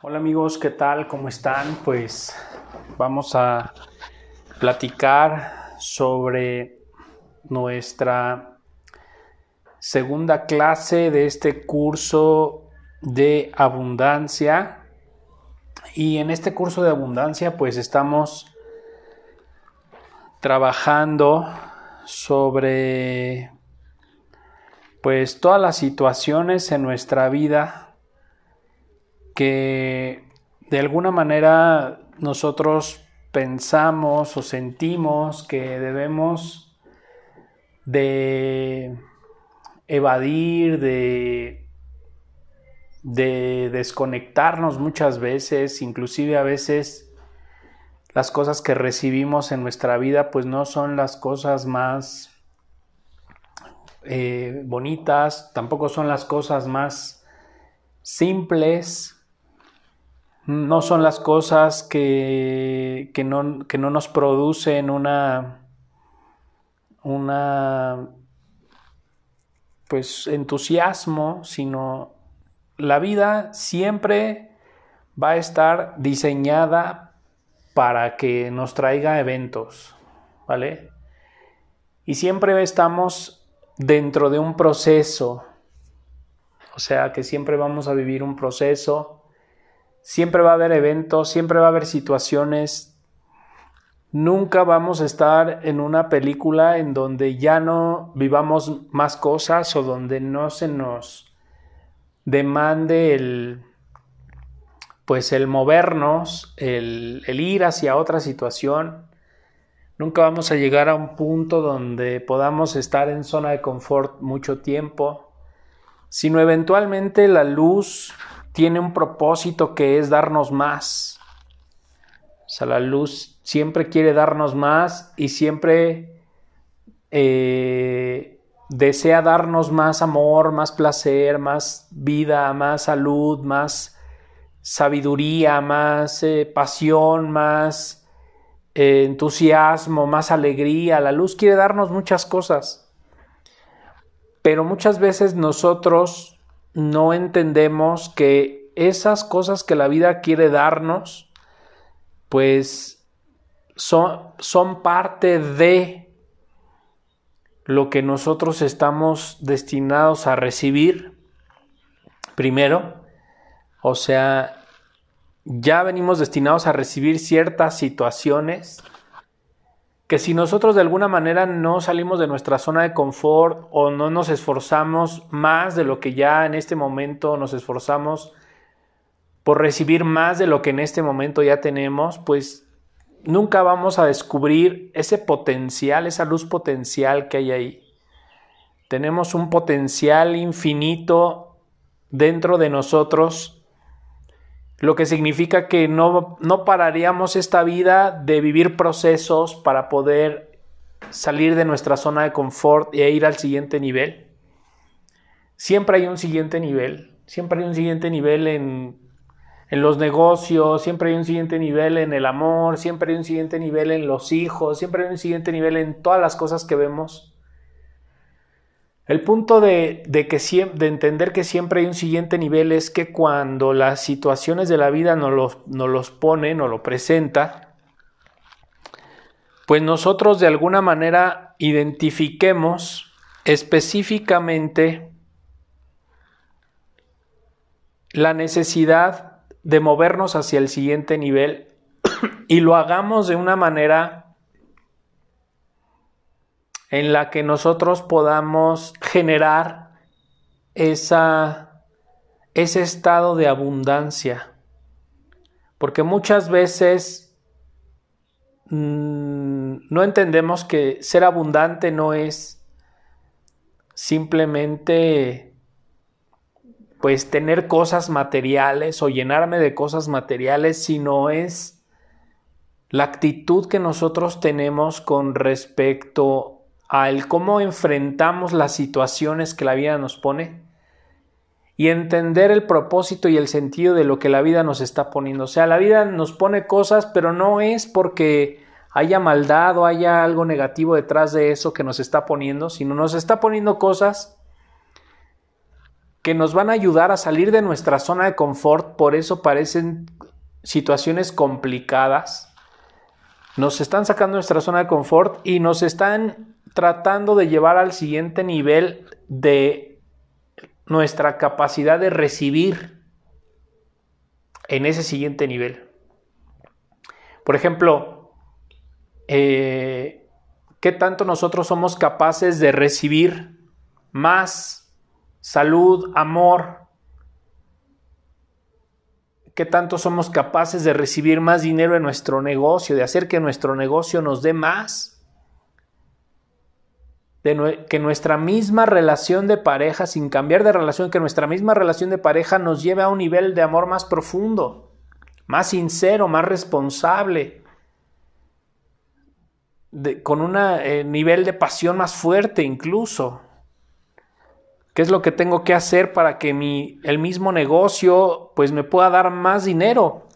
Hola amigos, ¿qué tal? ¿Cómo están? Pues vamos a platicar sobre nuestra segunda clase de este curso de abundancia. Y en este curso de abundancia pues estamos trabajando sobre pues todas las situaciones en nuestra vida que de alguna manera nosotros pensamos o sentimos que debemos de evadir, de, de desconectarnos muchas veces, inclusive a veces las cosas que recibimos en nuestra vida pues no son las cosas más eh, bonitas, tampoco son las cosas más simples, no son las cosas que, que, no, nos producen una, una pues entusiasmo, sino la vida siempre va a estar diseñada para que nos traiga eventos, ¿vale? Y siempre estamos dentro de un proceso, o sea que siempre vamos a vivir un proceso Siempre va a haber eventos, siempre va a haber situaciones. Nunca vamos a estar en una película en donde ya no vivamos más cosas o donde no se nos demande el pues el movernos, el, el ir hacia otra situación. Nunca vamos a llegar a un punto donde podamos estar en zona de confort mucho tiempo, sino eventualmente la luz tiene un propósito que es darnos más. O sea, la luz siempre quiere darnos más y siempre eh, desea darnos más amor, más placer, más vida, más salud, más sabiduría, más eh, pasión, más eh, entusiasmo, más alegría. La luz quiere darnos muchas cosas. Pero muchas veces nosotros no entendemos que esas cosas que la vida quiere darnos, pues son, son parte de lo que nosotros estamos destinados a recibir primero. O sea, ya venimos destinados a recibir ciertas situaciones que si nosotros de alguna manera no salimos de nuestra zona de confort o no nos esforzamos más de lo que ya en este momento nos esforzamos por recibir más de lo que en este momento ya tenemos, pues nunca vamos a descubrir ese potencial, esa luz potencial que hay ahí. Tenemos un potencial infinito dentro de nosotros lo que significa que no, no pararíamos esta vida de vivir procesos para poder salir de nuestra zona de confort e ir al siguiente nivel. Siempre hay un siguiente nivel, siempre hay un siguiente nivel en, en los negocios, siempre hay un siguiente nivel en el amor, siempre hay un siguiente nivel en los hijos, siempre hay un siguiente nivel en todas las cosas que vemos. El punto de, que, de entender que siempre hay un siguiente nivel es que cuando las situaciones de la vida nos los, nos los pone, nos lo presenta, pues nosotros de alguna manera identifiquemos específicamente la necesidad de movernos hacia el siguiente nivel y lo hagamos de una manera en la que nosotros podamos generar esa, ese estado de abundancia. Porque muchas veces mm, no entendemos que ser abundante no es simplemente pues tener cosas materiales o llenarme de cosas materiales, sino es la actitud que nosotros tenemos con respecto al cómo enfrentamos las situaciones que la vida nos pone y entender el propósito y el sentido de lo que la vida nos está poniendo. O sea, la vida nos pone cosas, pero no es porque haya maldad o haya algo negativo detrás de eso que nos está poniendo, sino nos está poniendo cosas que nos van a ayudar a salir de nuestra zona de confort, por eso parecen situaciones complicadas. Nos están sacando nuestra zona de confort y nos están tratando de llevar al siguiente nivel de nuestra capacidad de recibir en ese siguiente nivel. Por ejemplo, eh, ¿qué tanto nosotros somos capaces de recibir más salud, amor? ¿Qué tanto somos capaces de recibir más dinero en nuestro negocio, de hacer que nuestro negocio nos dé más? Que nuestra misma relación de pareja, sin cambiar de relación, que nuestra misma relación de pareja nos lleve a un nivel de amor más profundo, más sincero, más responsable, con un eh, nivel de pasión más fuerte incluso. ¿Qué es lo que tengo que hacer para que el mismo negocio pues me pueda dar más dinero?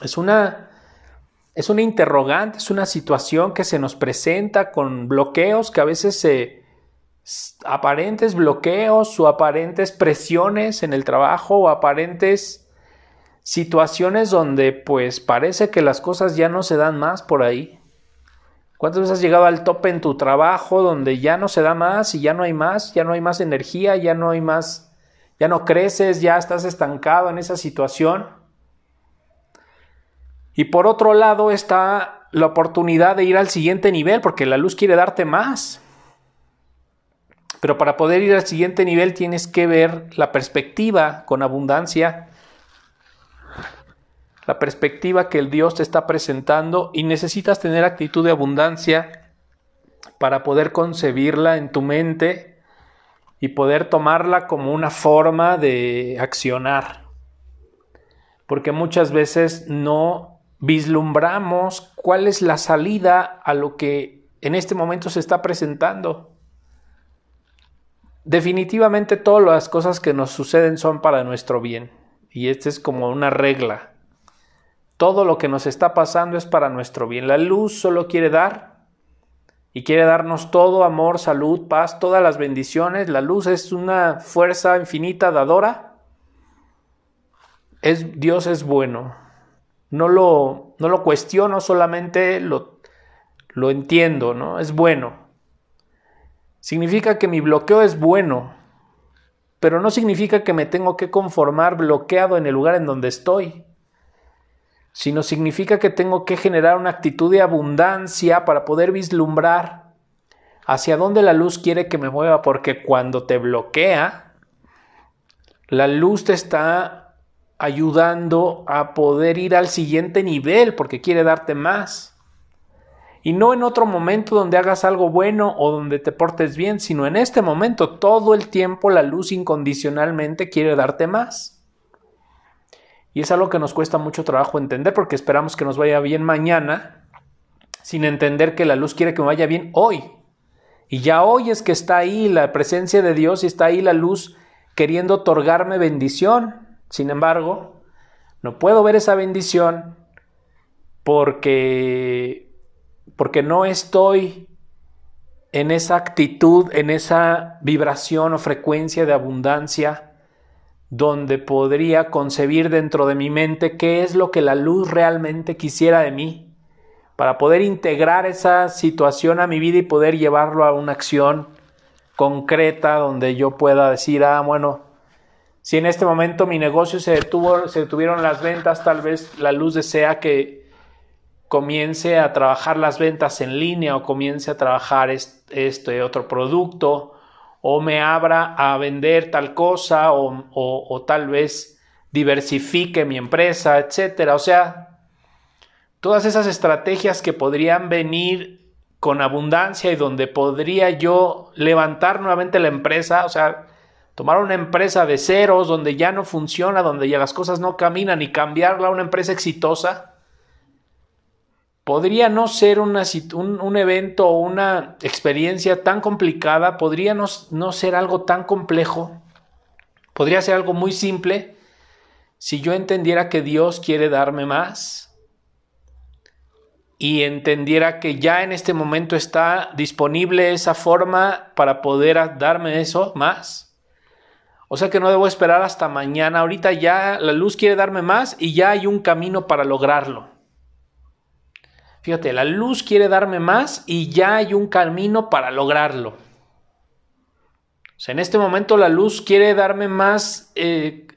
Es una, es una interrogante, es una situación que se nos presenta con bloqueos que a veces se aparentes bloqueos o aparentes presiones en el trabajo o aparentes situaciones donde pues parece que las cosas ya no se dan más por ahí. ¿Cuántas veces has llegado al tope en tu trabajo donde ya no se da más y ya no hay más, ya no hay más energía, ya no hay más, ya no creces, ya estás estancado en esa situación? Y por otro lado está la oportunidad de ir al siguiente nivel porque la luz quiere darte más. Pero para poder ir al siguiente nivel tienes que ver la perspectiva con abundancia la perspectiva que el Dios te está presentando y necesitas tener actitud de abundancia para poder concebirla en tu mente y poder tomarla como una forma de accionar. Porque muchas veces no vislumbramos cuál es la salida a lo que en este momento se está presentando. Definitivamente todas las cosas que nos suceden son para nuestro bien. Y esta es como una regla. Todo lo que nos está pasando es para nuestro bien. La luz solo quiere dar y quiere darnos todo, amor, salud, paz, todas las bendiciones. La luz es una fuerza infinita dadora. Es, Dios es bueno. No lo, no lo cuestiono, solamente lo, lo entiendo, ¿no? Es bueno. Significa que mi bloqueo es bueno, pero no significa que me tengo que conformar bloqueado en el lugar en donde estoy sino significa que tengo que generar una actitud de abundancia para poder vislumbrar hacia dónde la luz quiere que me mueva, porque cuando te bloquea, la luz te está ayudando a poder ir al siguiente nivel porque quiere darte más. Y no en otro momento donde hagas algo bueno o donde te portes bien, sino en este momento, todo el tiempo la luz incondicionalmente quiere darte más. Y es algo que nos cuesta mucho trabajo entender porque esperamos que nos vaya bien mañana sin entender que la luz quiere que me vaya bien hoy. Y ya hoy es que está ahí la presencia de Dios y está ahí la luz queriendo otorgarme bendición. Sin embargo, no puedo ver esa bendición porque porque no estoy en esa actitud, en esa vibración o frecuencia de abundancia donde podría concebir dentro de mi mente qué es lo que la luz realmente quisiera de mí, para poder integrar esa situación a mi vida y poder llevarlo a una acción concreta donde yo pueda decir, ah, bueno, si en este momento mi negocio se detuvo, se detuvieron las ventas, tal vez la luz desea que comience a trabajar las ventas en línea o comience a trabajar este otro producto o me abra a vender tal cosa o, tal vez diversifique mi empresa, etcétera. O sea, todas esas estrategias que podrían venir con abundancia y donde podría yo levantar nuevamente la empresa, o sea, tomar una empresa de ceros donde ya no funciona, donde ya las cosas no caminan y cambiarla a una empresa exitosa, podría no ser un, un, evento o una experiencia tan complicada, podría no, no ser algo tan complejo, podría ser algo muy simple si yo entendiera que Dios quiere darme más y entendiera que ya en este momento está disponible esa forma para poder darme eso más. O sea que no debo esperar hasta mañana. Ahorita ya la luz quiere darme más y ya hay un camino para lograrlo. Fíjate, la luz quiere darme más y ya hay un camino para lograrlo. O sea, en este momento la luz quiere darme más, eh,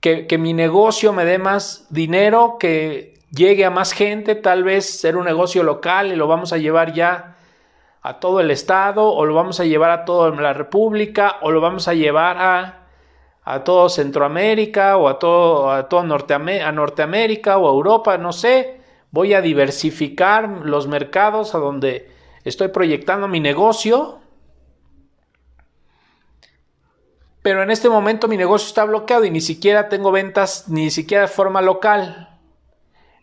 que, que mi negocio me dé más dinero, que llegue a más gente, tal vez ser un negocio local y lo vamos a llevar ya a todo el estado, o lo vamos a llevar a toda la república, o lo vamos a llevar a, a todo Centroamérica, o a todo, a todo a Norteamérica, o a Europa, no sé. Voy a diversificar los mercados a donde estoy proyectando mi negocio. Pero en este momento mi negocio está bloqueado y ni siquiera tengo ventas, ni siquiera de forma local.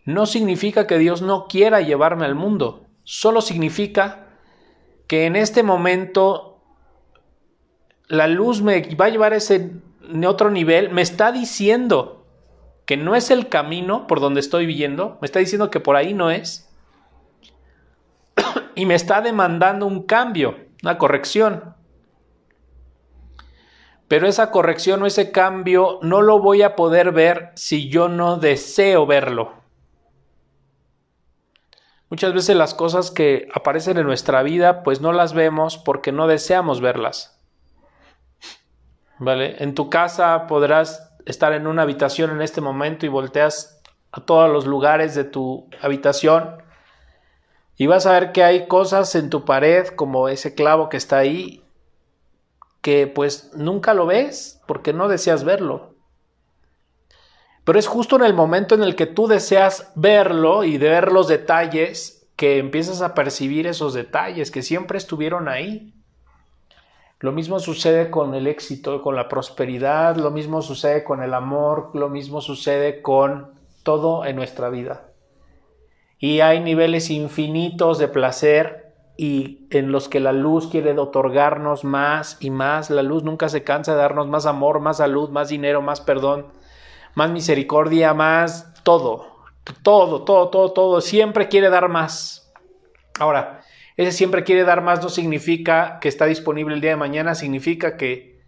No significa que Dios no quiera llevarme al mundo. Solo significa que en este momento la luz me va a llevar a ese otro nivel, me está diciendo que no es el camino por donde estoy viviendo, me está diciendo que por ahí no es, y me está demandando un cambio, una corrección. Pero esa corrección o ese cambio no lo voy a poder ver si yo no deseo verlo. Muchas veces las cosas que aparecen en nuestra vida pues no las vemos porque no deseamos verlas. ¿Vale? En tu casa podrás estar en una habitación en este momento y volteas a todos los lugares de tu habitación y vas a ver que hay cosas en tu pared como ese clavo que está ahí que pues nunca lo ves porque no deseas verlo. Pero es justo en el momento en el que tú deseas verlo y ver los detalles que empiezas a percibir esos detalles que siempre estuvieron ahí. Lo mismo sucede con el éxito, con la prosperidad, lo mismo sucede con el amor, lo mismo sucede con todo en nuestra vida. Y hay niveles infinitos de placer y en los que la luz quiere otorgarnos más y más. La luz nunca se cansa de darnos más amor, más salud, más dinero, más perdón más misericordia, más todo, todo, todo, todo, todo, siempre quiere dar más. Ahora, ese siempre quiere dar más no significa que está disponible el día de mañana, significa que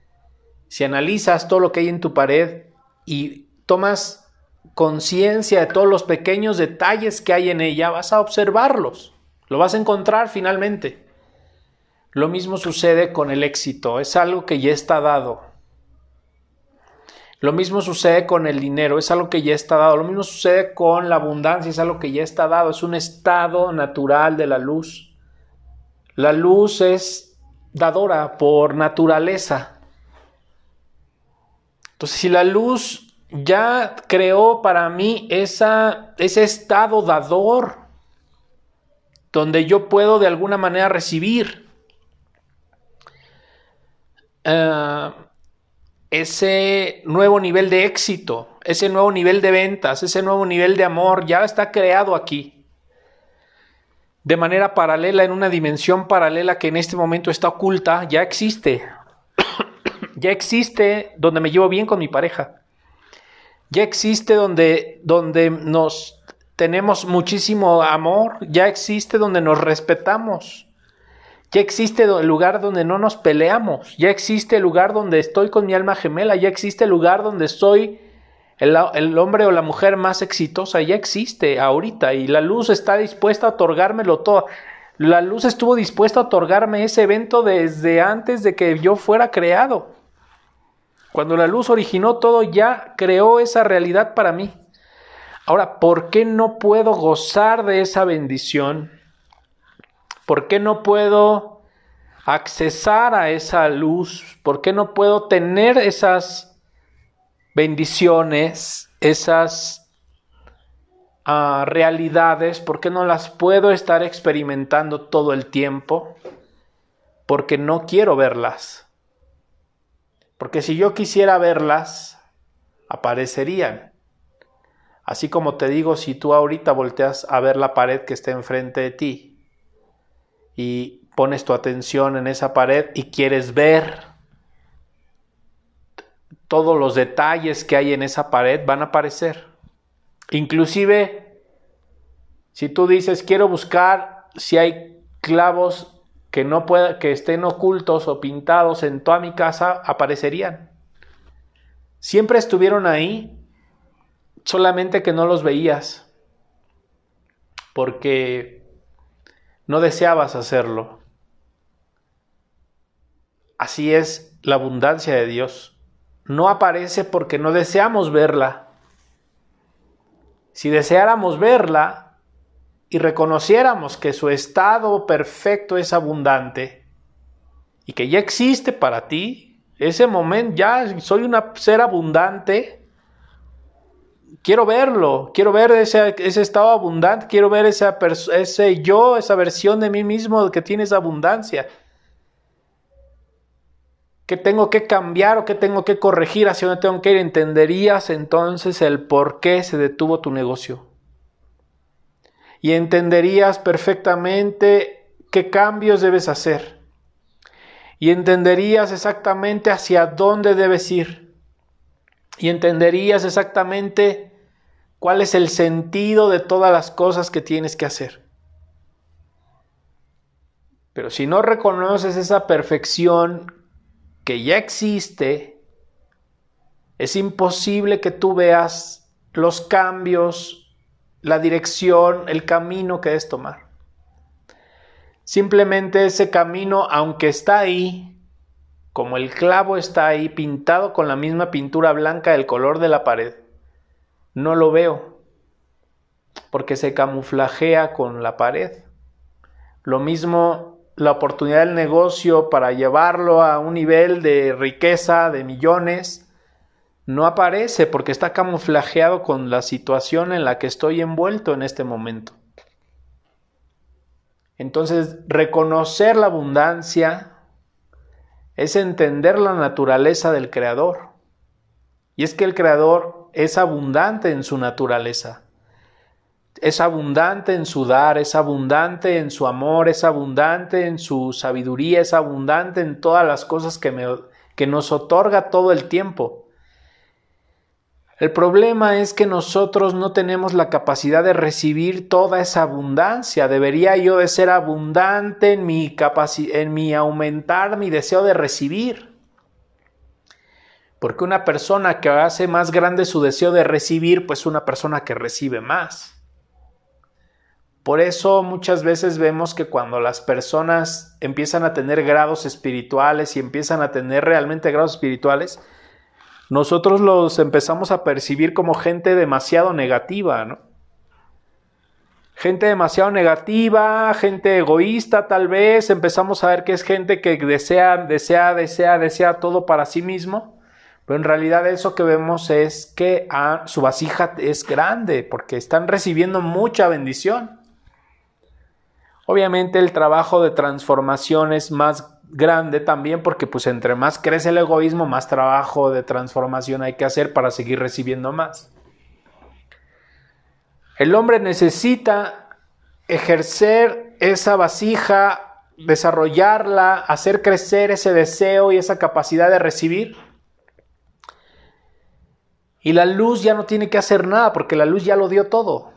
si analizas todo lo que hay en tu pared y tomas conciencia de todos los pequeños detalles que hay en ella, vas a observarlos, lo vas a encontrar finalmente. Lo mismo sucede con el éxito, es algo que ya está dado, lo mismo sucede con el dinero, es algo que ya está dado. Lo mismo sucede con la abundancia, es algo que ya está dado. Es un estado natural de la luz. La luz es dadora por naturaleza. Entonces, si la luz ya creó para mí esa, ese estado dador, donde yo puedo de alguna manera recibir, uh, ese nuevo nivel de éxito, ese nuevo nivel de ventas, ese nuevo nivel de amor ya está creado aquí. De manera paralela, en una dimensión paralela que en este momento está oculta, ya existe. ya existe donde me llevo bien con mi pareja. Ya existe donde, donde nos tenemos muchísimo amor. Ya existe donde nos respetamos. Ya existe el lugar donde no nos peleamos, ya existe el lugar donde estoy con mi alma gemela, ya existe el lugar donde soy el, el, hombre o la mujer más exitosa, ya existe ahorita y la luz está dispuesta a otorgármelo todo. La luz estuvo dispuesta a otorgarme ese evento desde antes de que yo fuera creado. Cuando la luz originó todo, ya creó esa realidad para mí. Ahora, ¿por qué no puedo gozar de esa bendición? ¿Por qué no puedo accesar a esa luz? ¿Por qué no puedo tener esas bendiciones, esas uh, realidades? ¿Por qué no las puedo estar experimentando todo el tiempo? Porque no quiero verlas. Porque si yo quisiera verlas, aparecerían. Así como te digo, si tú ahorita volteas a ver la pared que está enfrente de ti, y pones tu atención en esa pared y quieres ver todos los detalles que hay en esa pared van a aparecer. Inclusive, si tú dices, quiero buscar si hay clavos que no pueda, que estén ocultos o pintados en toda mi casa, aparecerían. Siempre estuvieron ahí, solamente que no los veías, porque no deseabas hacerlo. Así es la abundancia de Dios. No aparece porque no deseamos verla. Si deseáramos verla y reconociéramos que su estado perfecto es abundante y que ya existe para ti, ese momento ya soy un ser abundante, quiero verlo, quiero ver ese, estado abundante, quiero ver esa ese yo, esa versión de mí mismo que tiene esa abundancia. ¿Qué tengo que cambiar o qué tengo que corregir? ¿Hacia dónde tengo que ir? Entenderías entonces el por qué se detuvo tu negocio. Y entenderías perfectamente qué cambios debes hacer. Y entenderías exactamente hacia dónde debes ir. Y entenderías exactamente cuál es el sentido de todas las cosas que tienes que hacer. Pero si no reconoces esa perfección que ya existe, es imposible que tú veas los cambios, la dirección, el camino que debes tomar. Simplemente ese camino, aunque está ahí, como el clavo está ahí pintado con la misma pintura blanca del color de la pared, no lo veo, porque se camuflajea con la pared. Lo mismo la oportunidad del negocio para llevarlo a un nivel de riqueza de millones, no aparece porque está camuflajeado con la situación en la que estoy envuelto en este momento. Entonces, reconocer la abundancia es entender la naturaleza del Creador. Y es que el Creador es abundante en su naturaleza es abundante en su dar, es abundante en su amor, es abundante en su sabiduría, es abundante en todas las cosas que, nos otorga todo el tiempo. El problema es que nosotros no tenemos la capacidad de recibir toda esa abundancia. Debería yo de ser abundante en mi en mi aumentar mi deseo de recibir. Porque una persona que hace más grande su deseo de recibir, pues una persona que recibe más. Por eso muchas veces vemos que cuando las personas empiezan a tener grados espirituales y empiezan a tener realmente grados espirituales, nosotros los empezamos a percibir como gente demasiado negativa, ¿no? Gente demasiado negativa, gente egoísta tal vez, empezamos a ver que es gente que desea, desea, desea, desea todo para sí mismo, pero en realidad eso que vemos es que ah, su vasija es grande porque están recibiendo mucha bendición. Obviamente el trabajo de transformación es más grande también porque pues entre más crece el egoísmo, más trabajo de transformación hay que hacer para seguir recibiendo más. El hombre necesita ejercer esa vasija, desarrollarla, hacer crecer ese deseo y esa capacidad de recibir. Y la luz ya no tiene que hacer nada porque la luz ya lo dio todo.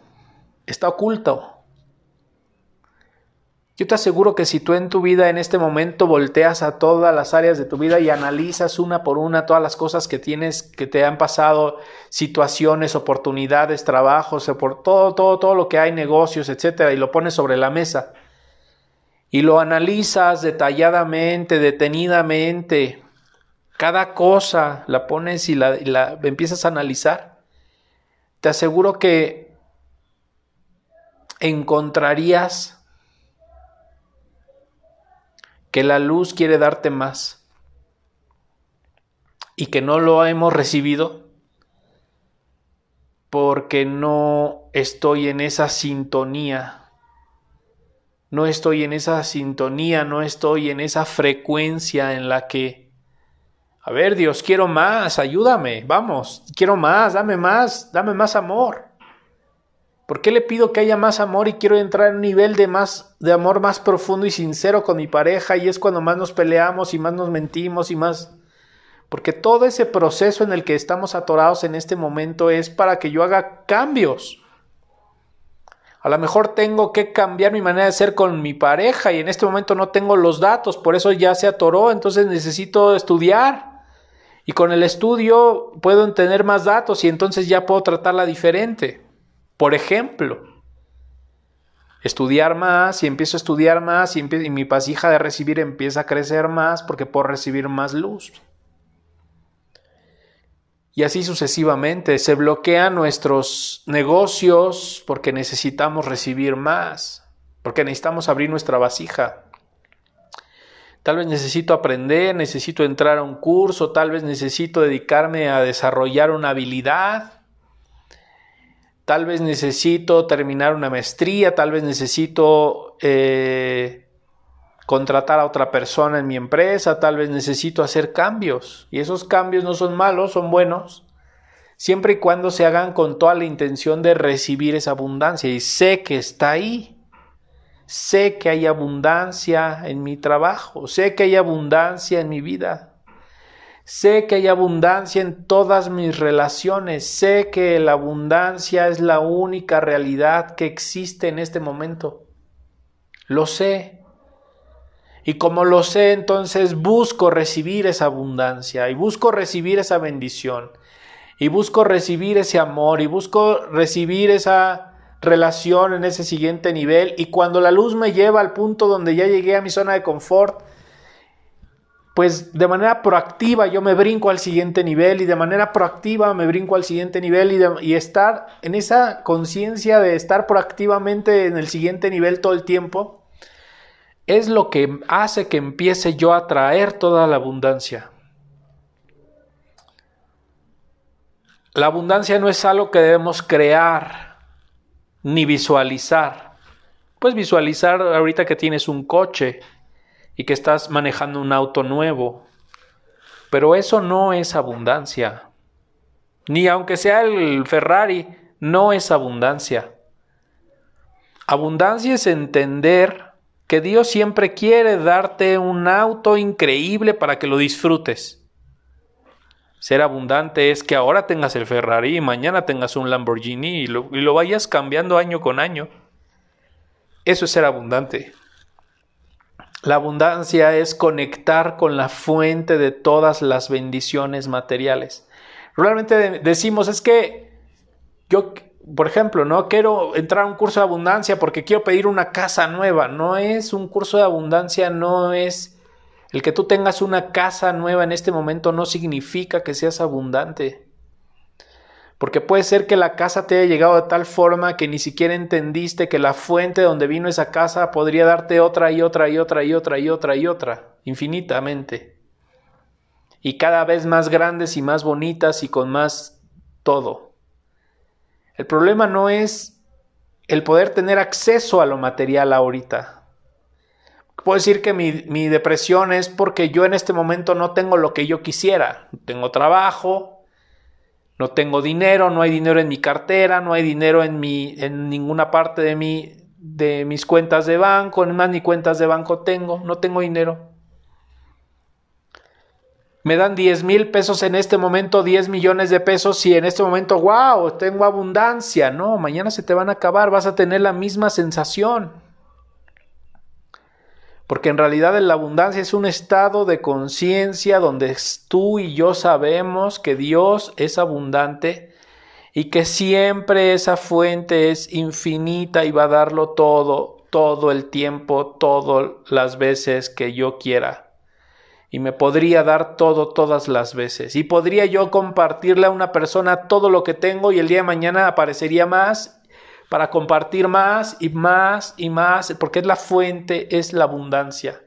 Está oculto. Yo te aseguro que si tú en tu vida en este momento volteas a todas las áreas de tu vida y analizas una por una todas las cosas que tienes, que te han pasado, situaciones, oportunidades, trabajos, por todo, todo, todo lo que hay, negocios, etcétera, y lo pones sobre la mesa y lo analizas detalladamente, detenidamente, cada cosa la pones y la, y la empiezas a analizar, te aseguro que encontrarías que la luz quiere darte más y que no lo hemos recibido porque no estoy en esa sintonía. No estoy en esa sintonía, no estoy en esa frecuencia en la que, a ver Dios, quiero más, ayúdame, vamos, quiero más, dame más, dame más amor. ¿Por qué le pido que haya más amor y quiero entrar en un nivel de más de amor más profundo y sincero con mi pareja y es cuando más nos peleamos y más nos mentimos y más porque todo ese proceso en el que estamos atorados en este momento es para que yo haga cambios. A lo mejor tengo que cambiar mi manera de ser con mi pareja y en este momento no tengo los datos, por eso ya se atoró, entonces necesito estudiar Y con el estudio puedo tener más datos y entonces ya puedo tratarla diferente. Por ejemplo, estudiar más y empiezo a estudiar más y, mi pasija de recibir empieza a crecer más porque puedo recibir más luz. Y así sucesivamente. Se bloquean nuestros negocios porque necesitamos recibir más, porque necesitamos abrir nuestra vasija. Tal vez necesito aprender, necesito entrar a un curso, tal vez necesito dedicarme a desarrollar una habilidad, tal vez necesito terminar una maestría, tal vez necesito eh, contratar a otra persona en mi empresa, tal vez necesito hacer cambios. Y esos cambios no son malos, son buenos, siempre y cuando se hagan con toda la intención de recibir esa abundancia. Y sé que está ahí. Sé que hay abundancia en mi trabajo, sé que hay abundancia en mi vida, sé que hay abundancia en todas mis relaciones, sé que la abundancia es la única realidad que existe en este momento. Lo sé. Y como lo sé, entonces busco recibir esa abundancia y busco recibir esa bendición y busco recibir ese amor y busco recibir esa relación en ese siguiente nivel y cuando la luz me lleva al punto donde ya llegué a mi zona de confort, pues de manera proactiva yo me brinco al siguiente nivel y de manera proactiva me brinco al siguiente nivel y, estar en esa conciencia de estar proactivamente en el siguiente nivel todo el tiempo, es lo que hace que empiece yo a traer toda la abundancia. La abundancia no es algo que debemos crear, ni visualizar. Puedes visualizar ahorita que tienes un coche y que estás manejando un auto nuevo, pero eso no es abundancia. Ni aunque sea el Ferrari, no es abundancia. Abundancia es entender que Dios siempre quiere darte un auto increíble para que lo disfrutes. Ser abundante es que ahora tengas el Ferrari y mañana tengas un Lamborghini y lo, vayas cambiando año con año. Eso es ser abundante. La abundancia es conectar con la fuente de todas las bendiciones materiales. Realmente decimos, es que yo, por ejemplo, no quiero entrar a un curso de abundancia porque quiero pedir una casa nueva. No es un curso de abundancia, no es el que tú tengas una casa nueva en este momento no significa que seas abundante. Porque puede ser que la casa te haya llegado de tal forma que ni siquiera entendiste que la fuente donde vino esa casa podría darte otra y otra y otra y otra y otra y otra, infinitamente. Y cada vez más grandes y más bonitas y con más todo. El problema no es el poder tener acceso a lo material ahorita. Puedo decir que mi, depresión es porque yo en este momento no tengo lo que yo quisiera. Tengo trabajo, no tengo dinero, no hay dinero en mi cartera, no hay dinero en, mi, en ninguna parte de, mi, de mis cuentas de banco, ni más ni cuentas de banco tengo, no tengo dinero. Me dan 10 mil pesos en este momento, 10 millones de pesos y en este momento, wow, tengo abundancia. No, mañana se te van a acabar, vas a tener la misma sensación. Porque en realidad la abundancia es un estado de conciencia donde tú y yo sabemos que Dios es abundante y que siempre esa fuente es infinita y va a darlo todo, todo el tiempo, todas las veces que yo quiera. Y me podría dar todo todas las veces. Y podría yo compartirle a una persona todo lo que tengo y el día de mañana aparecería más para compartir más y más y más, porque es la fuente, es la abundancia.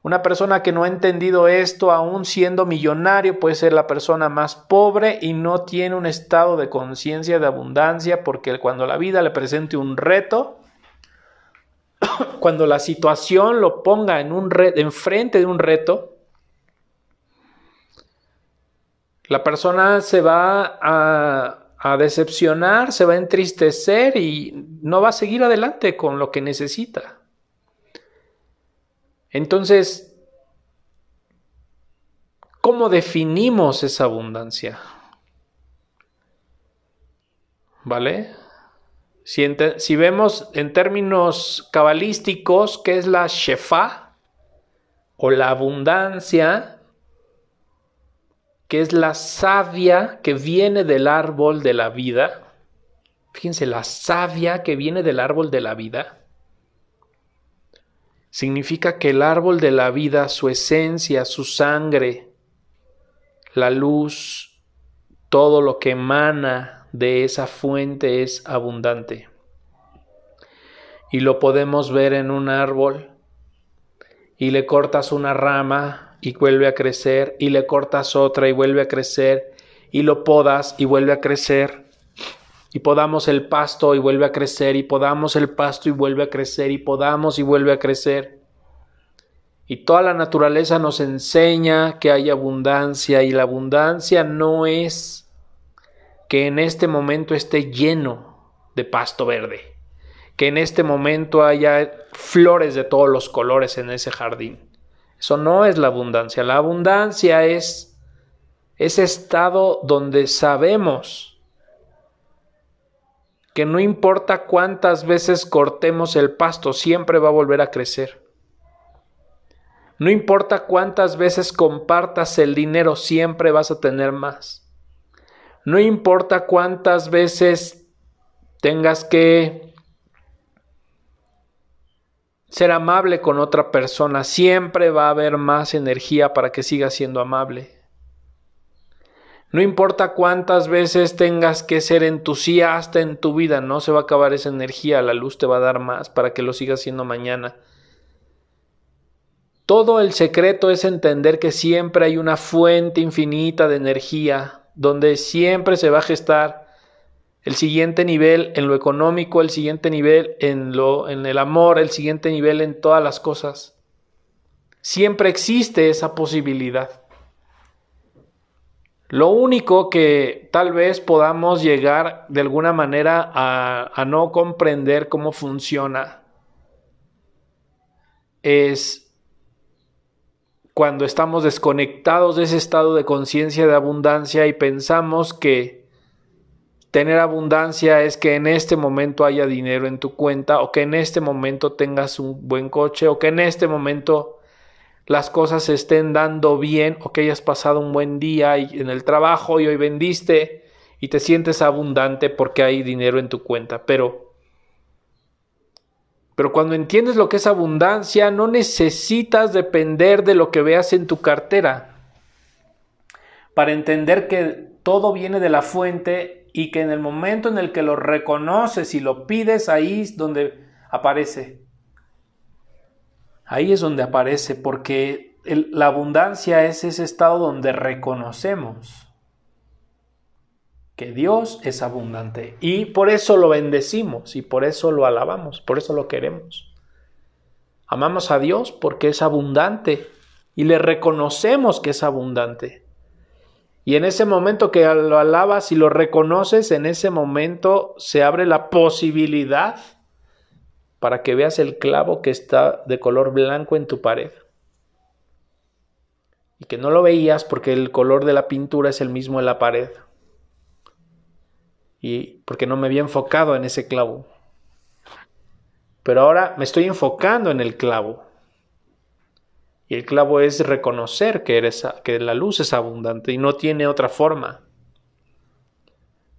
Una persona que no ha entendido esto, aún siendo millonario, puede ser la persona más pobre y no tiene un estado de conciencia de abundancia, porque cuando la vida le presente un reto, cuando la situación lo ponga en un enfrente de un reto, la persona se va a a decepcionar, se va a entristecer y no va a seguir adelante con lo que necesita. Entonces, ¿cómo definimos esa abundancia? ¿Vale? Si, vemos en términos cabalísticos qué es la shefa o la abundancia, que es la savia que viene del árbol de la vida. Fíjense, la savia que viene del árbol de la vida significa que el árbol de la vida, su esencia, su sangre, la luz, todo lo que emana de esa fuente es abundante. Y lo podemos ver en un árbol y le cortas una rama y vuelve a crecer y le cortas otra y vuelve a crecer y lo podas y vuelve a crecer y podamos el pasto y vuelve a crecer y podamos el pasto y vuelve a crecer y podamos y vuelve a crecer. Y toda la naturaleza nos enseña que hay abundancia y la abundancia no es que en este momento esté lleno de pasto verde, que en este momento haya flores de todos los colores en ese jardín. Eso no es la abundancia. La abundancia es ese estado donde sabemos que no importa cuántas veces cortemos el pasto, siempre va a volver a crecer. No importa cuántas veces compartas el dinero, siempre vas a tener más. No importa cuántas veces tengas que ser amable con otra persona, siempre va a haber más energía para que sigas siendo amable. No importa cuántas veces tengas que ser entusiasta en tu vida, no se va a acabar esa energía, la luz te va a dar más para que lo sigas haciendo mañana. Todo el secreto es entender que siempre hay una fuente infinita de energía, donde siempre se va a gestar el siguiente nivel en lo económico, el siguiente nivel en lo en el amor, el siguiente nivel en todas las cosas. Siempre existe esa posibilidad. Lo único que tal vez podamos llegar de alguna manera a, no comprender cómo funciona es cuando estamos desconectados de ese estado de conciencia de abundancia y pensamos que tener abundancia es que en este momento haya dinero en tu cuenta o que en este momento tengas un buen coche o que en este momento las cosas se estén dando bien o que hayas pasado un buen día en el trabajo y hoy vendiste y te sientes abundante porque hay dinero en tu cuenta. Pero, pero cuando entiendes lo que es abundancia, no necesitas depender de lo que veas en tu cartera para entender que todo viene de la fuente y que en el momento en el que lo reconoces y lo pides, ahí es donde aparece. Ahí es donde aparece, porque la abundancia es ese estado donde reconocemos que Dios es abundante y por eso lo bendecimos y por eso lo alabamos, por eso lo queremos. Amamos a Dios porque es abundante y le reconocemos que es abundante. Y en ese momento que lo alabas y lo reconoces, en ese momento se abre la posibilidad para que veas el clavo que está de color blanco en tu pared. Y que no lo veías porque el color de la pintura es el mismo en la pared. Y porque no me había enfocado en ese clavo. Pero ahora me estoy enfocando en el clavo. Y el clavo es reconocer que, eres, que la luz es abundante y no tiene otra forma.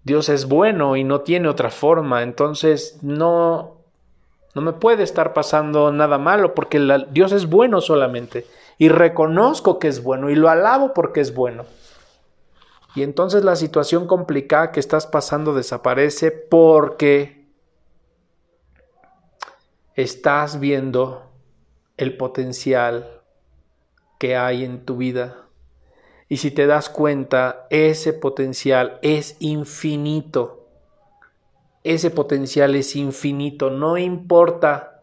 Dios es bueno y no tiene otra forma. Entonces no, no me puede estar pasando nada malo porque Dios es bueno solamente. Y reconozco que es bueno y lo alabo porque es bueno. Y entonces la situación complicada que estás pasando desaparece porque estás viendo el potencial que hay en tu vida. Y si te das cuenta, ese potencial es infinito ese potencial es infinito, no importa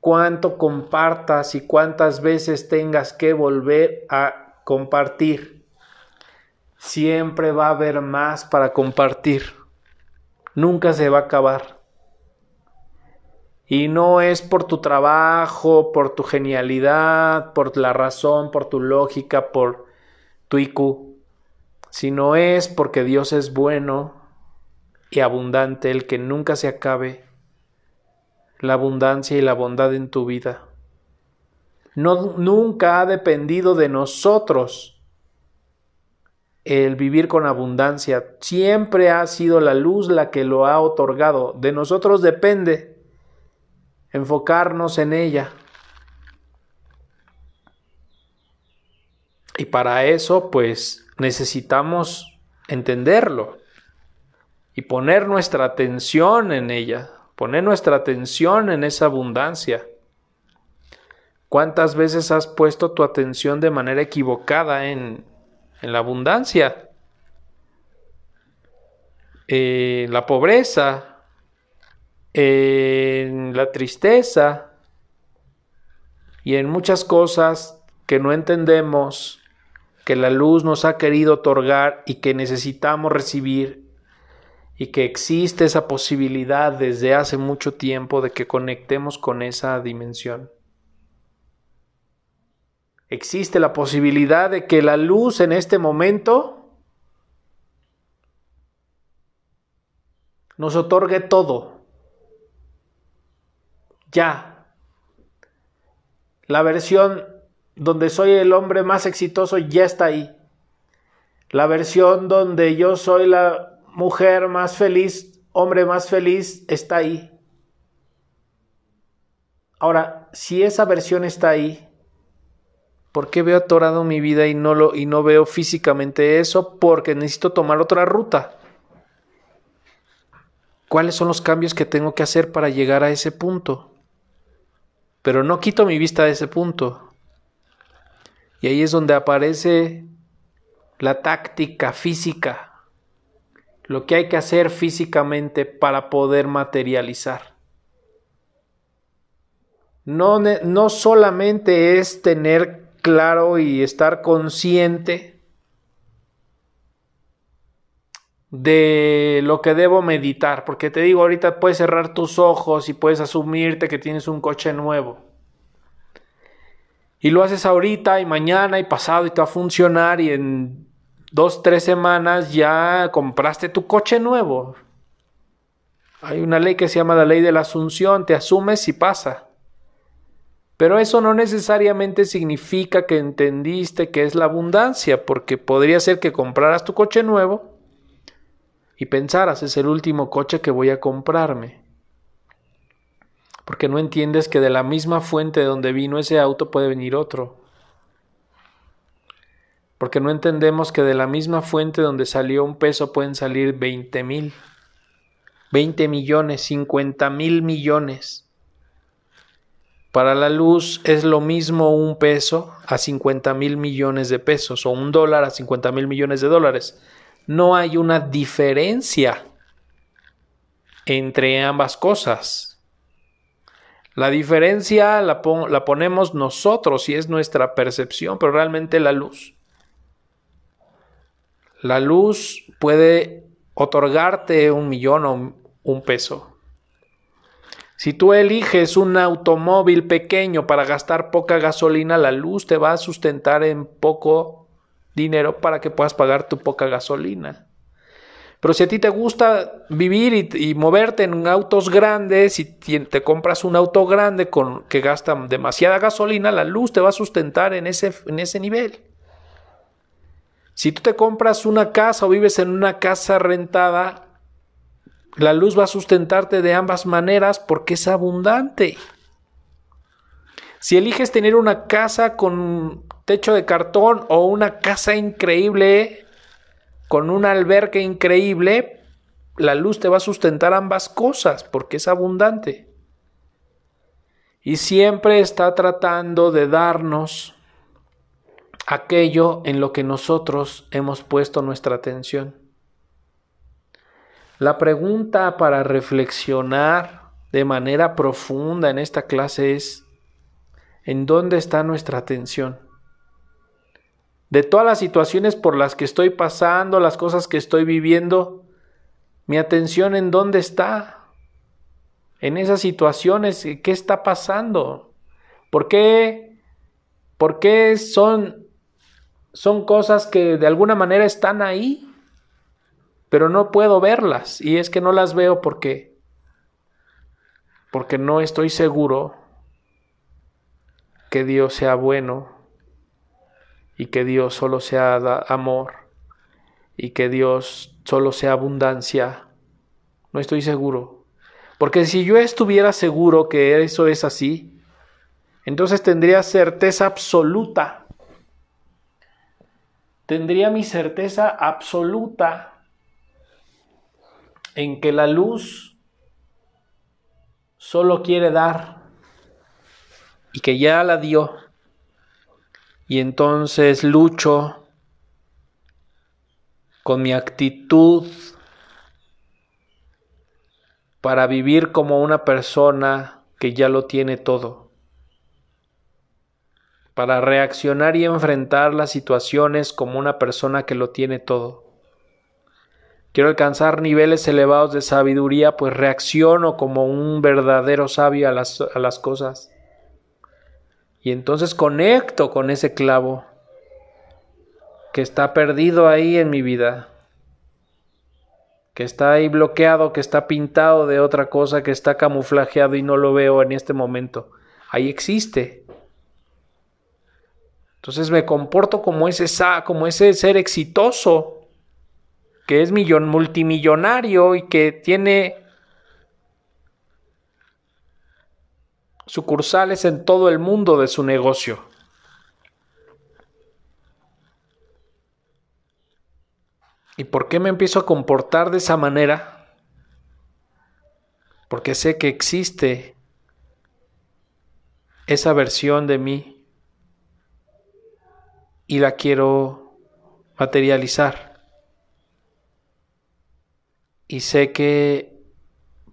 cuánto compartas y cuántas veces tengas que volver a compartir. Siempre va a haber más para compartir. Nunca se va a acabar. Y no es por tu trabajo, por tu genialidad, por la razón, por tu lógica, por tu IQ, sino es porque Dios es bueno y abundante, el que nunca se acabe, la abundancia y la bondad en tu vida. No, nunca ha dependido de nosotros el vivir con abundancia. Siempre ha sido la luz la que lo ha otorgado. De nosotros depende enfocarnos en ella. Y para eso, pues, necesitamos entenderlo y poner nuestra atención en ella, poner nuestra atención en esa abundancia. ¿Cuántas veces has puesto tu atención de manera equivocada en, en la abundancia? En la pobreza, en la tristeza y en muchas cosas que no entendemos, que la luz nos ha querido otorgar y que necesitamos recibir y que existe esa posibilidad desde hace mucho tiempo de que conectemos con esa dimensión. Existe la posibilidad de que la luz en este momento nos otorgue todo. Ya. La versión donde soy el hombre más exitoso ya está ahí. La versión donde yo soy la mujer más feliz, hombre más feliz, está ahí. Ahora, si esa versión está ahí, ¿por qué veo atorado mi vida y no, lo, y no veo físicamente eso? Porque necesito tomar otra ruta. ¿Cuáles son los cambios que tengo que hacer para llegar a ese punto? Pero no quito mi vista de ese punto. Y ahí es donde aparece la táctica física lo que hay que hacer físicamente para poder materializar. No, no solamente es tener claro y estar consciente de lo que debo meditar, porque te digo, ahorita puedes cerrar tus ojos y puedes asumirte que tienes un coche nuevo. Y lo haces ahorita y mañana y pasado y te va a funcionar y en dos, tres semanas ya compraste tu coche nuevo. Hay una ley que se llama la ley de la asunción, te asumes y pasa. Pero eso no necesariamente significa que entendiste que es la abundancia, porque podría ser que compraras tu coche nuevo y pensaras, es el último coche que voy a comprarme. Porque no entiendes que de la misma fuente de donde vino ese auto puede venir otro porque no entendemos que de la misma fuente donde salió un peso pueden salir 20 mil, 20 millones, 50 mil millones. Para la luz es lo mismo un peso a 50 mil millones de pesos o un dólar a 50 mil millones de dólares. No hay una diferencia entre ambas cosas. La diferencia la, ponemos nosotros y es nuestra percepción, pero realmente la luz la luz puede otorgarte un millón o un peso. Si tú eliges un automóvil pequeño para gastar poca gasolina, la luz te va a sustentar en poco dinero para que puedas pagar tu poca gasolina. Pero si a ti te gusta vivir y, moverte en autos grandes y te compras un auto grande con, que gasta demasiada gasolina, la luz te va a sustentar en ese, en ese nivel. Si tú te compras una casa o vives en una casa rentada, la luz va a sustentarte de ambas maneras porque es abundante. Si eliges tener una casa con techo de cartón o una casa increíble con un albergue increíble, la luz te va a sustentar ambas cosas porque es abundante. Y siempre está tratando de darnos aquello en lo que nosotros hemos puesto nuestra atención. La pregunta para reflexionar de manera profunda en esta clase es, ¿en dónde está nuestra atención? De todas las situaciones por las que estoy pasando, las cosas que estoy viviendo, mi atención en dónde está? En esas situaciones, ¿qué está pasando? ¿Por qué? ¿Por qué son son cosas que de alguna manera están ahí, pero no puedo verlas. Y es que no las veo porque, porque no estoy seguro que Dios sea bueno y que Dios solo sea amor y que Dios solo sea abundancia. No estoy seguro. Porque si yo estuviera seguro que eso es así, entonces tendría certeza absoluta. Tendría mi certeza absoluta en que la luz solo quiere dar y que ya la dio. Y entonces lucho con mi actitud para vivir como una persona que ya lo tiene todo, para reaccionar y enfrentar las situaciones como una persona que lo tiene todo. Quiero alcanzar niveles elevados de sabiduría, pues reacciono como un verdadero sabio a las, a las cosas. Y entonces conecto con ese clavo que está perdido ahí en mi vida, que está ahí bloqueado, que está pintado de otra cosa, que está camuflajeado y no lo veo en este momento. Ahí existe. Entonces me comporto como ese, como ese ser exitoso, que es millon, multimillonario y que tiene sucursales en todo el mundo de su negocio. ¿Y por qué me empiezo a comportar de esa manera? Porque sé que existe esa versión de mí y la quiero materializar. Y sé que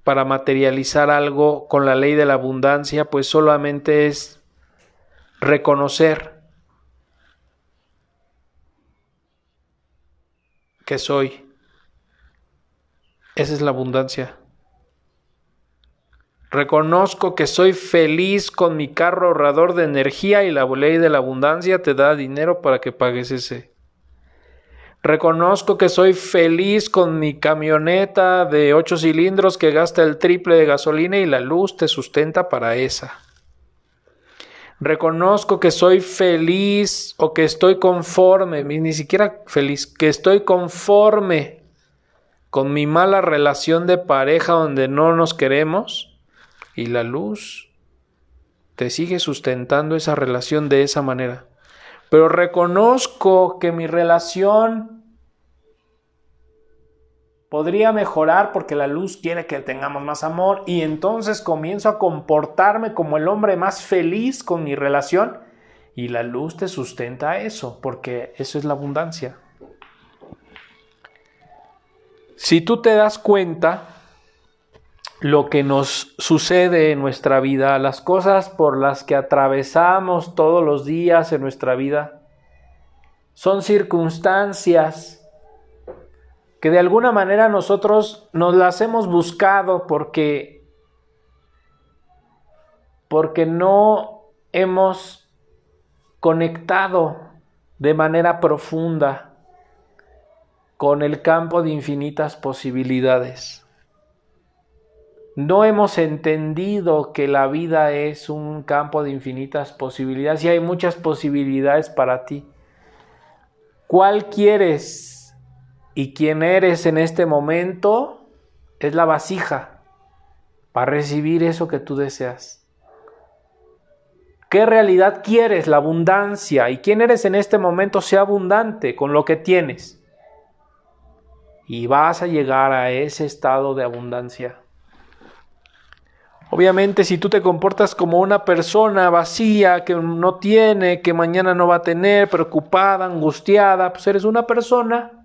para materializar algo con la ley de la abundancia, pues solamente es reconocer que soy. Esa es la abundancia. Reconozco que soy feliz con mi carro ahorrador de energía y la ley de la abundancia te da dinero para que pagues ese. Reconozco que soy feliz con mi camioneta de ocho cilindros que gasta el triple de gasolina y la luz te sustenta para esa. Reconozco que soy feliz o que estoy conforme, ni siquiera feliz, que estoy conforme con mi mala relación de pareja donde no nos queremos y la luz te sigue sustentando esa relación de esa manera pero reconozco que mi relación podría mejorar porque la luz quiere que tengamos más amor y entonces comienzo a comportarme como el hombre más feliz con mi relación y la luz te sustenta eso porque eso es la abundancia. Si tú te das cuenta, lo que nos sucede en nuestra vida, las cosas por las que atravesamos todos los días en nuestra vida, son circunstancias que de alguna manera nosotros nos las hemos buscado porque porque no hemos conectado de manera profunda con el campo de infinitas posibilidades. No hemos entendido que la vida es un campo de infinitas posibilidades y hay muchas posibilidades para ti. ¿Cuál quieres y quién eres en este momento? Es la vasija para recibir eso que tú deseas. ¿Qué realidad quieres? La abundancia. ¿Y quién eres en este momento? Sea abundante con lo que tienes. Y vas a llegar a ese estado de abundancia. Obviamente si tú te comportas como una persona vacía, que no tiene, que mañana no va a tener, preocupada, angustiada, pues eres una persona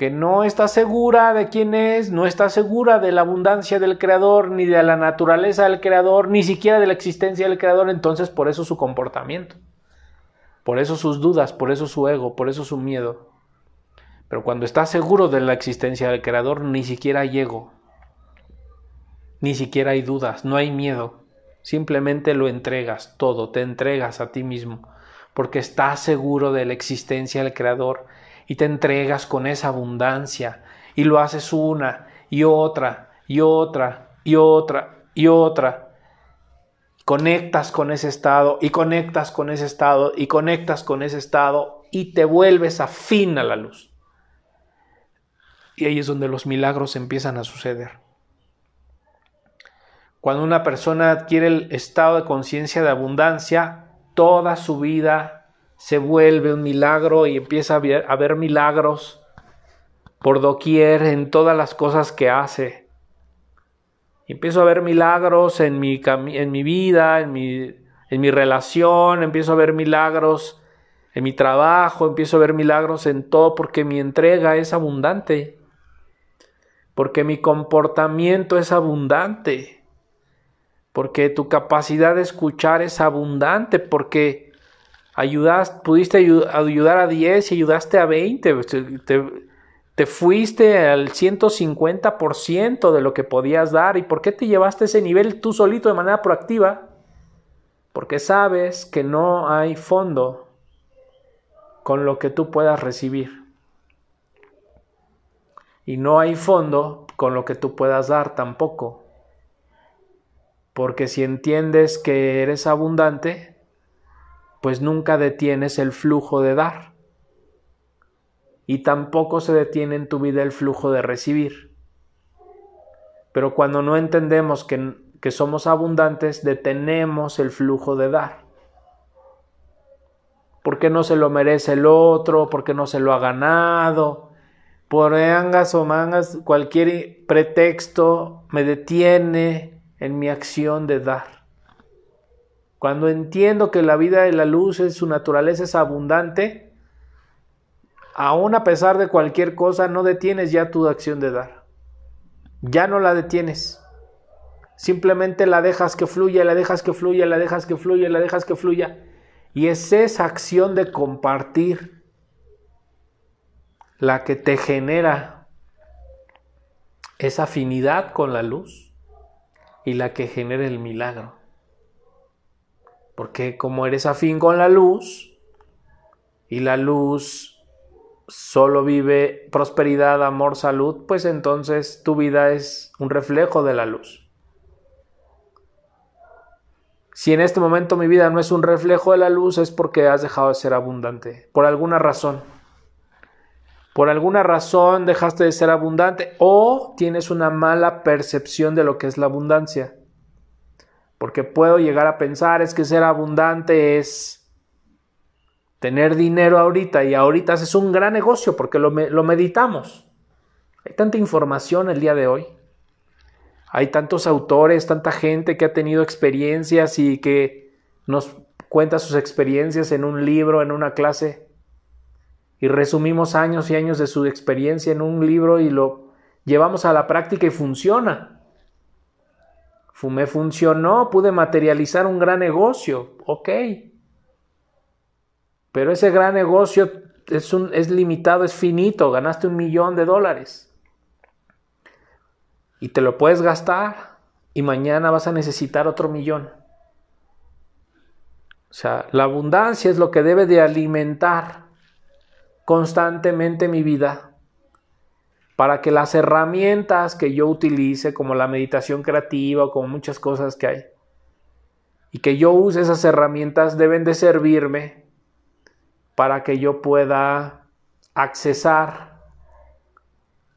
que no está segura de quién es, no está segura de la abundancia del Creador, ni de la naturaleza del Creador, ni siquiera de la existencia del Creador, entonces por eso su comportamiento, por eso sus dudas, por eso su ego, por eso su miedo. Pero cuando estás seguro de la existencia del Creador, ni siquiera hay ego, ni siquiera hay dudas, no hay miedo. Simplemente lo entregas todo, te entregas a ti mismo, porque estás seguro de la existencia del Creador y te entregas con esa abundancia y lo haces una y otra y otra y otra y otra. Conectas con ese estado y conectas con ese estado y conectas con ese estado y te vuelves afín a la luz. Y ahí es donde los milagros empiezan a suceder. Cuando una persona adquiere el estado de conciencia de abundancia, toda su vida se vuelve un milagro y empieza a ver, a ver milagros por doquier en todas las cosas que hace. empiezo a ver milagros en mi, en mi vida, en mi, en mi relación, empiezo a ver milagros en mi trabajo, empiezo a ver milagros en todo porque mi entrega es abundante, porque mi comportamiento es abundante, porque tu capacidad de escuchar es abundante, porque pudiste ayudar a 10 y ayudaste a 20, te, te fuiste al 150% de lo que podías dar. ¿Y por qué te llevaste ese nivel tú solito de manera proactiva? Porque sabes que no hay fondo con lo que tú puedas recibir. Y no hay fondo con lo que tú puedas dar tampoco. Porque si entiendes que eres abundante, pues nunca detienes el flujo de dar. Y tampoco se detiene en tu vida el flujo de recibir. Pero cuando no entendemos que, que somos abundantes, detenemos el flujo de dar porque no se lo merece el otro, porque no se lo ha ganado. Por angas o mangas, cualquier pretexto me detiene en mi acción de dar. Cuando entiendo que la vida de la luz en su naturaleza es abundante, aún a pesar de cualquier cosa, no detienes ya tu acción de dar. Ya no la detienes. Simplemente la dejas que fluya, la dejas que fluya, la dejas que fluya, la dejas que fluya. Y es esa acción de compartir la que te genera esa afinidad con la luz y la que genera el milagro. Porque como eres afín con la luz y la luz solo vive prosperidad, amor, salud, pues entonces tu vida es un reflejo de la luz. Si en este momento mi vida no es un reflejo de la luz, es porque has dejado de ser abundante, por alguna razón. Por alguna razón dejaste de ser abundante o tienes una mala percepción de lo que es la abundancia. Porque puedo llegar a pensar es que ser abundante es tener dinero ahorita y ahorita es un gran negocio porque lo, lo meditamos. Hay tanta información el día de hoy. Hay tantos autores, tanta gente que ha tenido experiencias y que nos cuenta sus experiencias en un libro, en una clase. Y resumimos años y años de su experiencia en un libro y lo llevamos a la práctica y funciona. Fumé funcionó, pude materializar un gran negocio, ok. Pero ese gran negocio es, un, es limitado, es finito, ganaste un millón de dólares y te lo puedes gastar y mañana vas a necesitar otro millón. O sea, la abundancia es lo que debe de alimentar constantemente mi vida para que las herramientas que yo utilice, como la meditación creativa o como muchas cosas que hay, y que yo use esas herramientas deben de servirme para que yo pueda accesar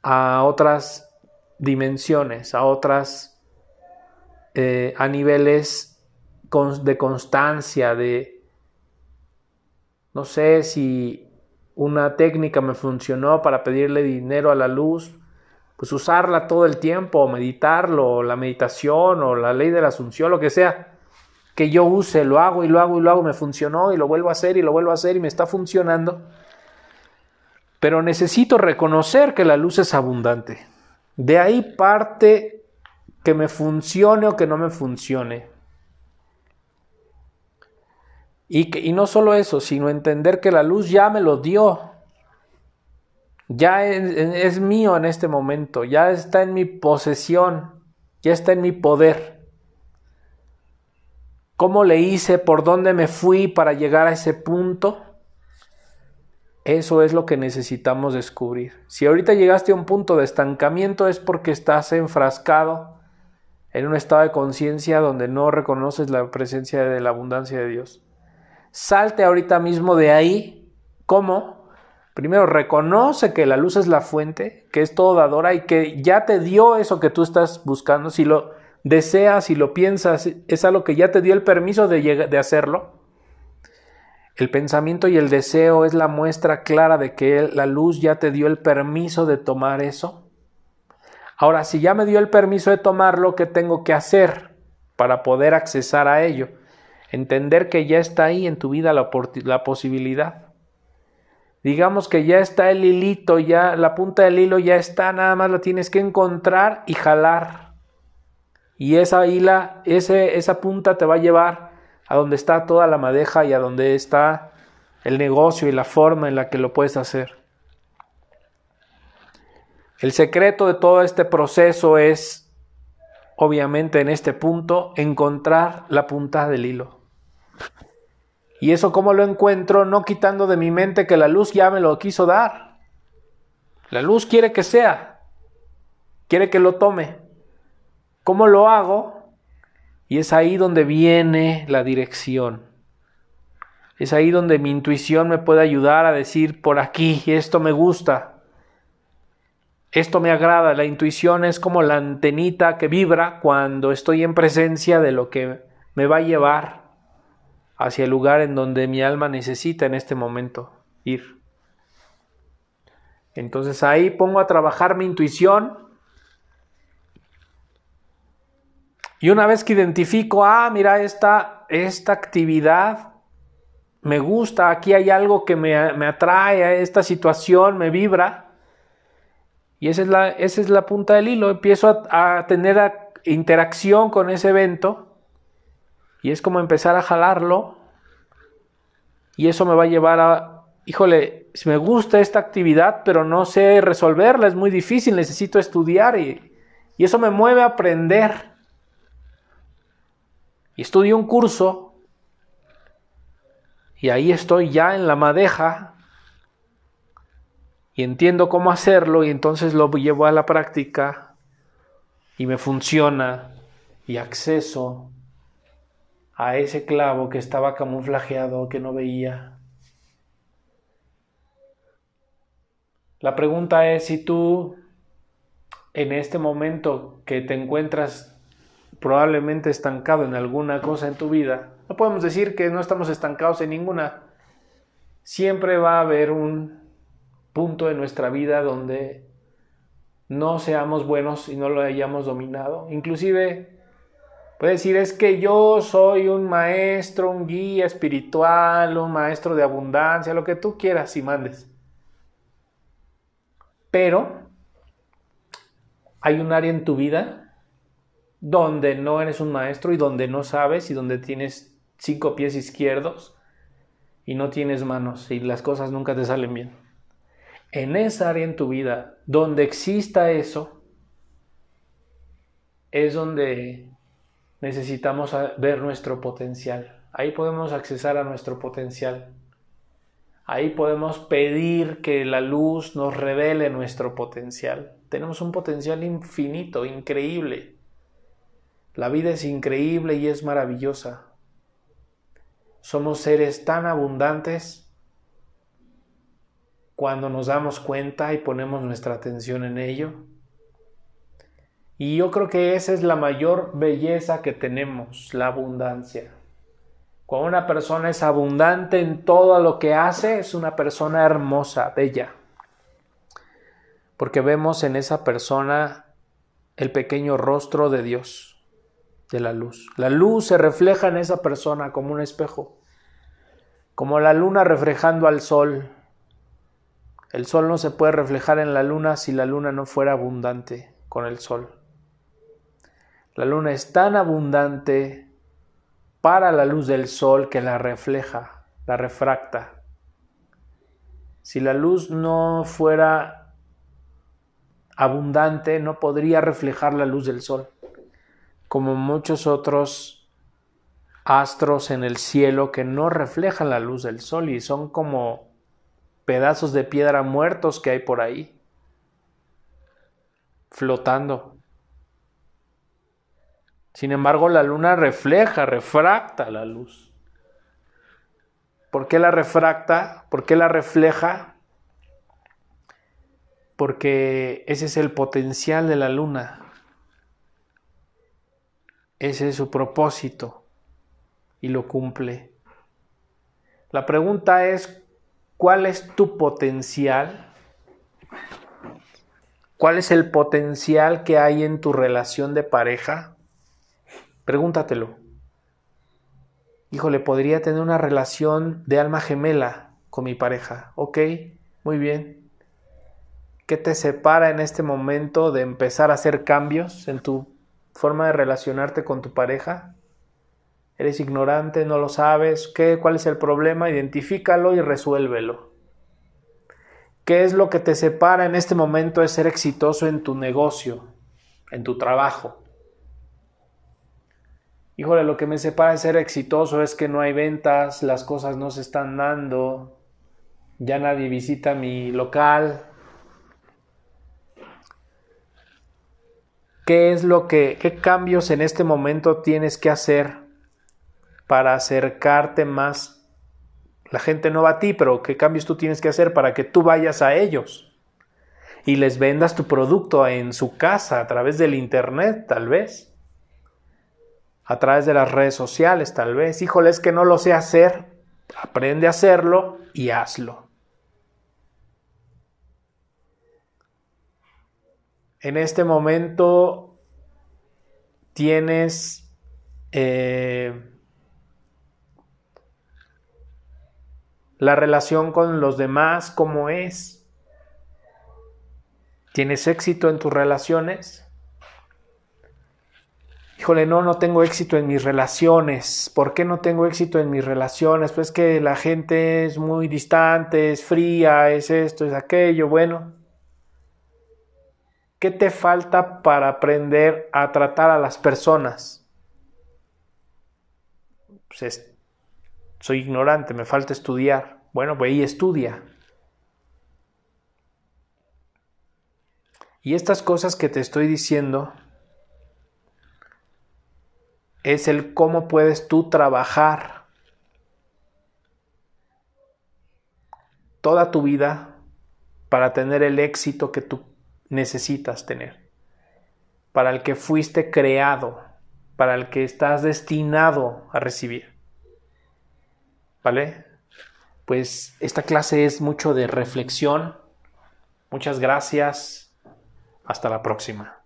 a otras dimensiones, a otras, eh, a niveles de constancia, de, no sé si una técnica me funcionó para pedirle dinero a la luz, pues usarla todo el tiempo, meditarlo, la meditación o la ley de la asunción, lo que sea, que yo use, lo hago y lo hago y lo hago, me funcionó y lo vuelvo a hacer y lo vuelvo a hacer y me está funcionando. Pero necesito reconocer que la luz es abundante. De ahí parte que me funcione o que no me funcione. Y, no solo eso, sino entender que la luz ya me lo dio. Ya es, es mío en este momento, ya está en mi posesión, ya está en mi poder. ¿Cómo le hice? ¿Por dónde me fui para llegar a ese punto? Eso es lo que necesitamos descubrir. Si ahorita llegaste a un punto de estancamiento es porque estás enfrascado en un estado de conciencia donde no reconoces la presencia de la abundancia de Dios. Salte ahorita mismo de ahí. ¿Cómo? Primero, reconoce que la luz es la fuente, que es todo dadora y que ya te dio eso que tú estás buscando. Si lo deseas, si lo piensas, es algo que ya te dio el permiso de, de hacerlo. El pensamiento y el deseo es la muestra clara de que la luz ya te dio el permiso de tomar eso. Ahora, si ya me dio el permiso de tomarlo, ¿qué tengo que hacer para poder accesar a ello? Entender que ya está ahí en tu vida la, posibilidad digamos que ya está el hilito, ya la punta del hilo ya está, nada más la tienes que encontrar y jalar. Y esa hila, ese, esa punta te va a llevar a donde está toda la madeja y a donde está el negocio y la forma en la que lo puedes hacer. El secreto de todo este proceso es, obviamente en este punto, encontrar la punta del hilo. ¿Y eso cómo lo encuentro? No quitando de mi mente que la luz ya me lo quiso dar. La luz quiere que sea, quiere que lo tome. ¿Cómo lo hago? Y es ahí donde viene la dirección. Es ahí donde mi intuición me puede ayudar a decir, por aquí, esto me gusta, esto me agrada. La intuición es como la antenita que vibra cuando estoy en presencia de lo que me va a llevar hacia el lugar en donde mi alma necesita en este momento ir. Entonces ahí pongo a trabajar mi intuición. Y una vez que identifico, ah, mira, esta, esta actividad me gusta, aquí hay algo que me, atrae a esta situación, me vibra. Y esa es la, esa es la punta del hilo. Empiezo a tener interacción con ese evento y es como empezar a jalarlo. Y eso me va a llevar a, híjole, me gusta esta actividad, pero no sé resolverla, es muy difícil, necesito estudiar y, y eso me mueve a aprender. Y estudio un curso y ahí estoy ya en la madeja y entiendo cómo hacerlo y entonces lo llevo a la práctica y me funciona y acceso a ese clavo que estaba camuflajeado, que no veía. La pregunta es si tú en este momento que te encuentras probablemente estancado en alguna cosa en tu vida, no podemos decir que no estamos estancados en ninguna. Siempre va a haber un punto en nuestra vida donde no seamos buenos y no lo hayamos dominado. Inclusive Puede decir, es que yo soy un maestro, un guía espiritual, un maestro de abundancia, lo que tú quieras y mandes. Pero hay un área en tu vida donde no eres un maestro y donde no sabes y donde tienes cinco pies izquierdos y no tienes manos y las cosas nunca te salen bien. En esa área en tu vida donde exista eso, es donde necesitamos ver nuestro potencial. Ahí podemos accesar a nuestro potencial. Ahí podemos pedir que la luz nos revele nuestro potencial. Tenemos un potencial infinito, increíble. La vida es increíble y es maravillosa. Somos seres tan abundantes cuando nos damos cuenta y ponemos nuestra atención en ello. Y yo creo que esa es la mayor belleza que tenemos, la abundancia. Cuando una persona es abundante en todo lo que hace, es una persona hermosa, bella. Porque vemos en esa persona el pequeño rostro de Dios, de la luz. La luz se refleja en esa persona como un espejo, como la luna reflejando al sol. El sol no se puede reflejar en la luna si la luna no fuera abundante con el sol. La luna es tan abundante para la luz del sol que la refleja, la refracta. Si la luz no fuera abundante, no podría reflejar la luz del sol, como muchos otros astros en el cielo que no reflejan la luz del sol y son como pedazos de piedra muertos que hay por ahí, flotando. Sin embargo, la luna refleja, refracta la luz. ¿Por qué la refracta? ¿Por qué la refleja? porque ese es el potencial de la luna. Ese es su propósito y lo cumple. La pregunta es, ¿cuál es tu potencial? ¿Cuál es el potencial que hay en tu relación de pareja? Pregúntatelo. Híjole, podría tener una relación de alma gemela con mi pareja. Ok, muy bien. ¿Qué te separa en este momento de empezar a hacer cambios en tu forma de relacionarte con tu pareja? ¿Eres ignorante? ¿No lo sabes? ¿Qué? ¿Cuál es el problema? Identifícalo y resuélvelo. ¿Qué es lo que te separa en este momento de ser exitoso en tu negocio, en tu trabajo? Híjole, lo que me separa de ser exitoso es que no hay ventas, las cosas no se están dando, ya nadie visita mi local. ¿Qué es lo que, qué cambios en este momento tienes que hacer para acercarte más? La gente no va a ti, pero ¿qué cambios tú tienes que hacer para que tú vayas a ellos? Y les vendas tu producto en su casa a través del Internet, tal vez a través de las redes sociales, tal vez. Híjole, es que no lo sé hacer. Aprende a hacerlo y hazlo. En este momento tienes eh, la relación con los demás como es. ¿Tienes éxito en tus relaciones? Híjole, no, no tengo éxito en mis relaciones. ¿Por qué no tengo éxito en mis relaciones? Pues que la gente es muy distante, es fría, es esto, es aquello. Bueno, ¿qué te falta para aprender a tratar a las personas? Pues soy ignorante, me falta estudiar. Bueno, ve y estudia. Y estas cosas que te estoy diciendo es el cómo puedes tú trabajar toda tu vida para tener el éxito que tú necesitas tener, para el que fuiste creado, para el que estás destinado a recibir. ¿Vale? Pues esta clase es mucho de reflexión. Muchas gracias. Hasta la próxima.